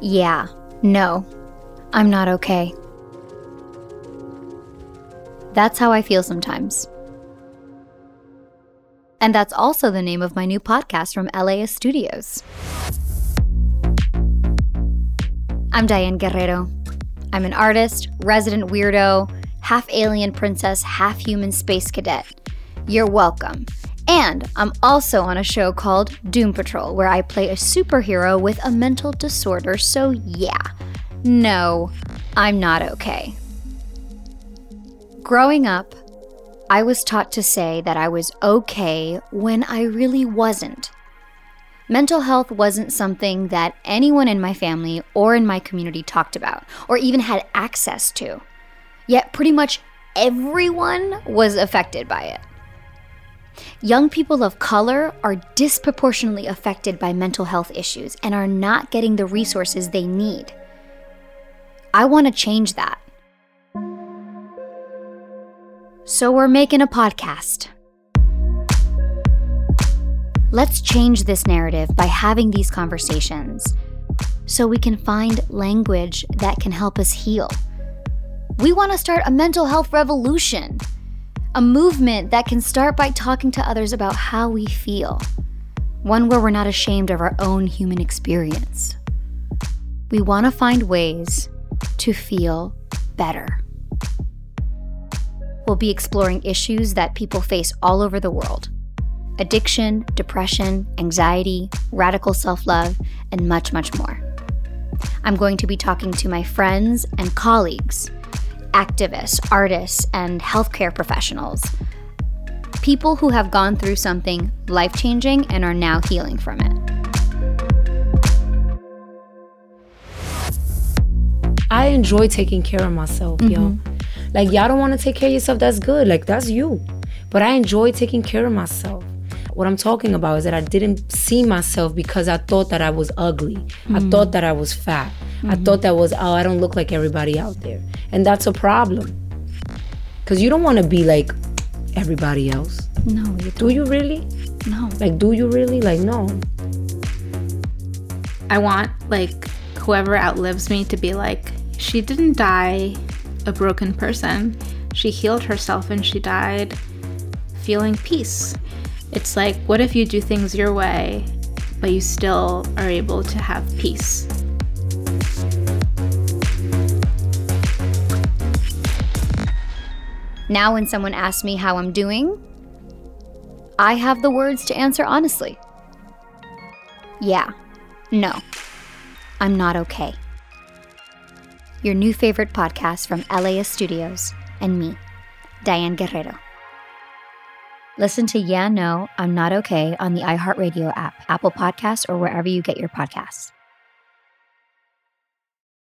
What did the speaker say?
Yeah, no, I'm not okay. That's how I feel sometimes. And that's also the name of my new podcast from LAist Studios. I'm Diane Guerrero. I'm an artist, resident weirdo, half alien princess, half human space cadet. You're welcome. And I'm also on a show called Doom Patrol, where I play a superhero with a mental disorder. So, yeah, no, I'm not okay. Growing up, I was taught to say that I was okay when I really wasn't. Mental health wasn't something that anyone in my family or in my community talked about or even had access to. Yet, pretty much everyone was affected by it. Young people of color are disproportionately affected by mental health issues and are not getting the resources they need. I want to change that. So, we're making a podcast. Let's change this narrative by having these conversations so we can find language that can help us heal. We want to start a mental health revolution a movement that can start by talking to others about how we feel, one where we're not ashamed of our own human experience. We want to find ways to feel better. We'll be exploring issues that people face all over the world addiction, depression, anxiety, radical self love, and much, much more. I'm going to be talking to my friends and colleagues activists, artists, and healthcare professionals. People who have gone through something life changing and are now healing from it. I enjoy taking care of myself, mm-hmm. yo. Like, y'all don't want to take care of yourself, that's good. Like, that's you. But I enjoy taking care of myself. What I'm talking about is that I didn't see myself because I thought that I was ugly. Mm-hmm. I thought that I was fat. Mm-hmm. I thought that was, oh, I don't look like everybody out there. And that's a problem. Because you don't want to be like everybody else. No, you do you really? No. Like, do you really? Like, no. I want, like, whoever outlives me to be like, she didn't die a broken person. She healed herself and she died feeling peace. It's like, what if you do things your way, but you still are able to have peace? Now, when someone asks me how I'm doing, I have the words to answer honestly. Yeah, no, I'm not okay. Your new favorite podcast from LAist Studios and me, Diane Guerrero. Listen to Yeah, No, I'm Not Okay on the iHeartRadio app, Apple Podcasts, or wherever you get your podcasts.